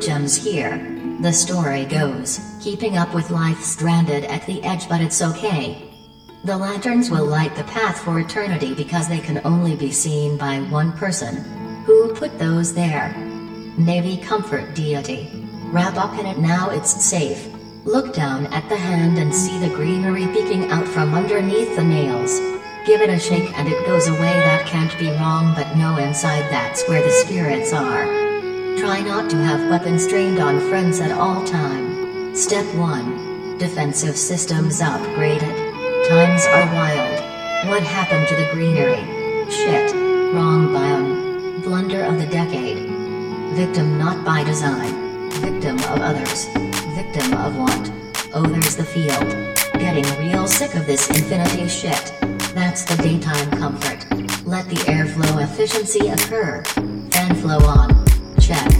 gems here. The story goes, keeping up with life stranded at the edge but it's okay. The lanterns will light the path for eternity because they can only be seen by one person. Who put those there? Navy Comfort Deity. Wrap up in it now it's safe. Look down at the hand and see the greenery peeking out from underneath the nails. Give it a shake and it goes away that can't be wrong but no inside that's where the spirits are. Try not to have weapons trained on friends at all time. Step 1. Defensive systems upgraded. Times are wild. What happened to the greenery? Shit. Wrong biome. Blunder of the decade. Victim not by design. Victim of others. Victim of what? Oh there's the field. Getting real sick of this infinity shit. That's the daytime comfort. Let the airflow efficiency occur. Fan flow on check.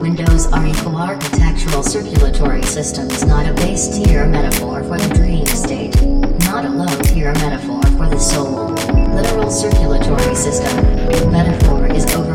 Windows are equal architectural circulatory systems, not a base tier metaphor for the dream state, not a low tier metaphor for the soul. Literal circulatory system. Metaphor is over.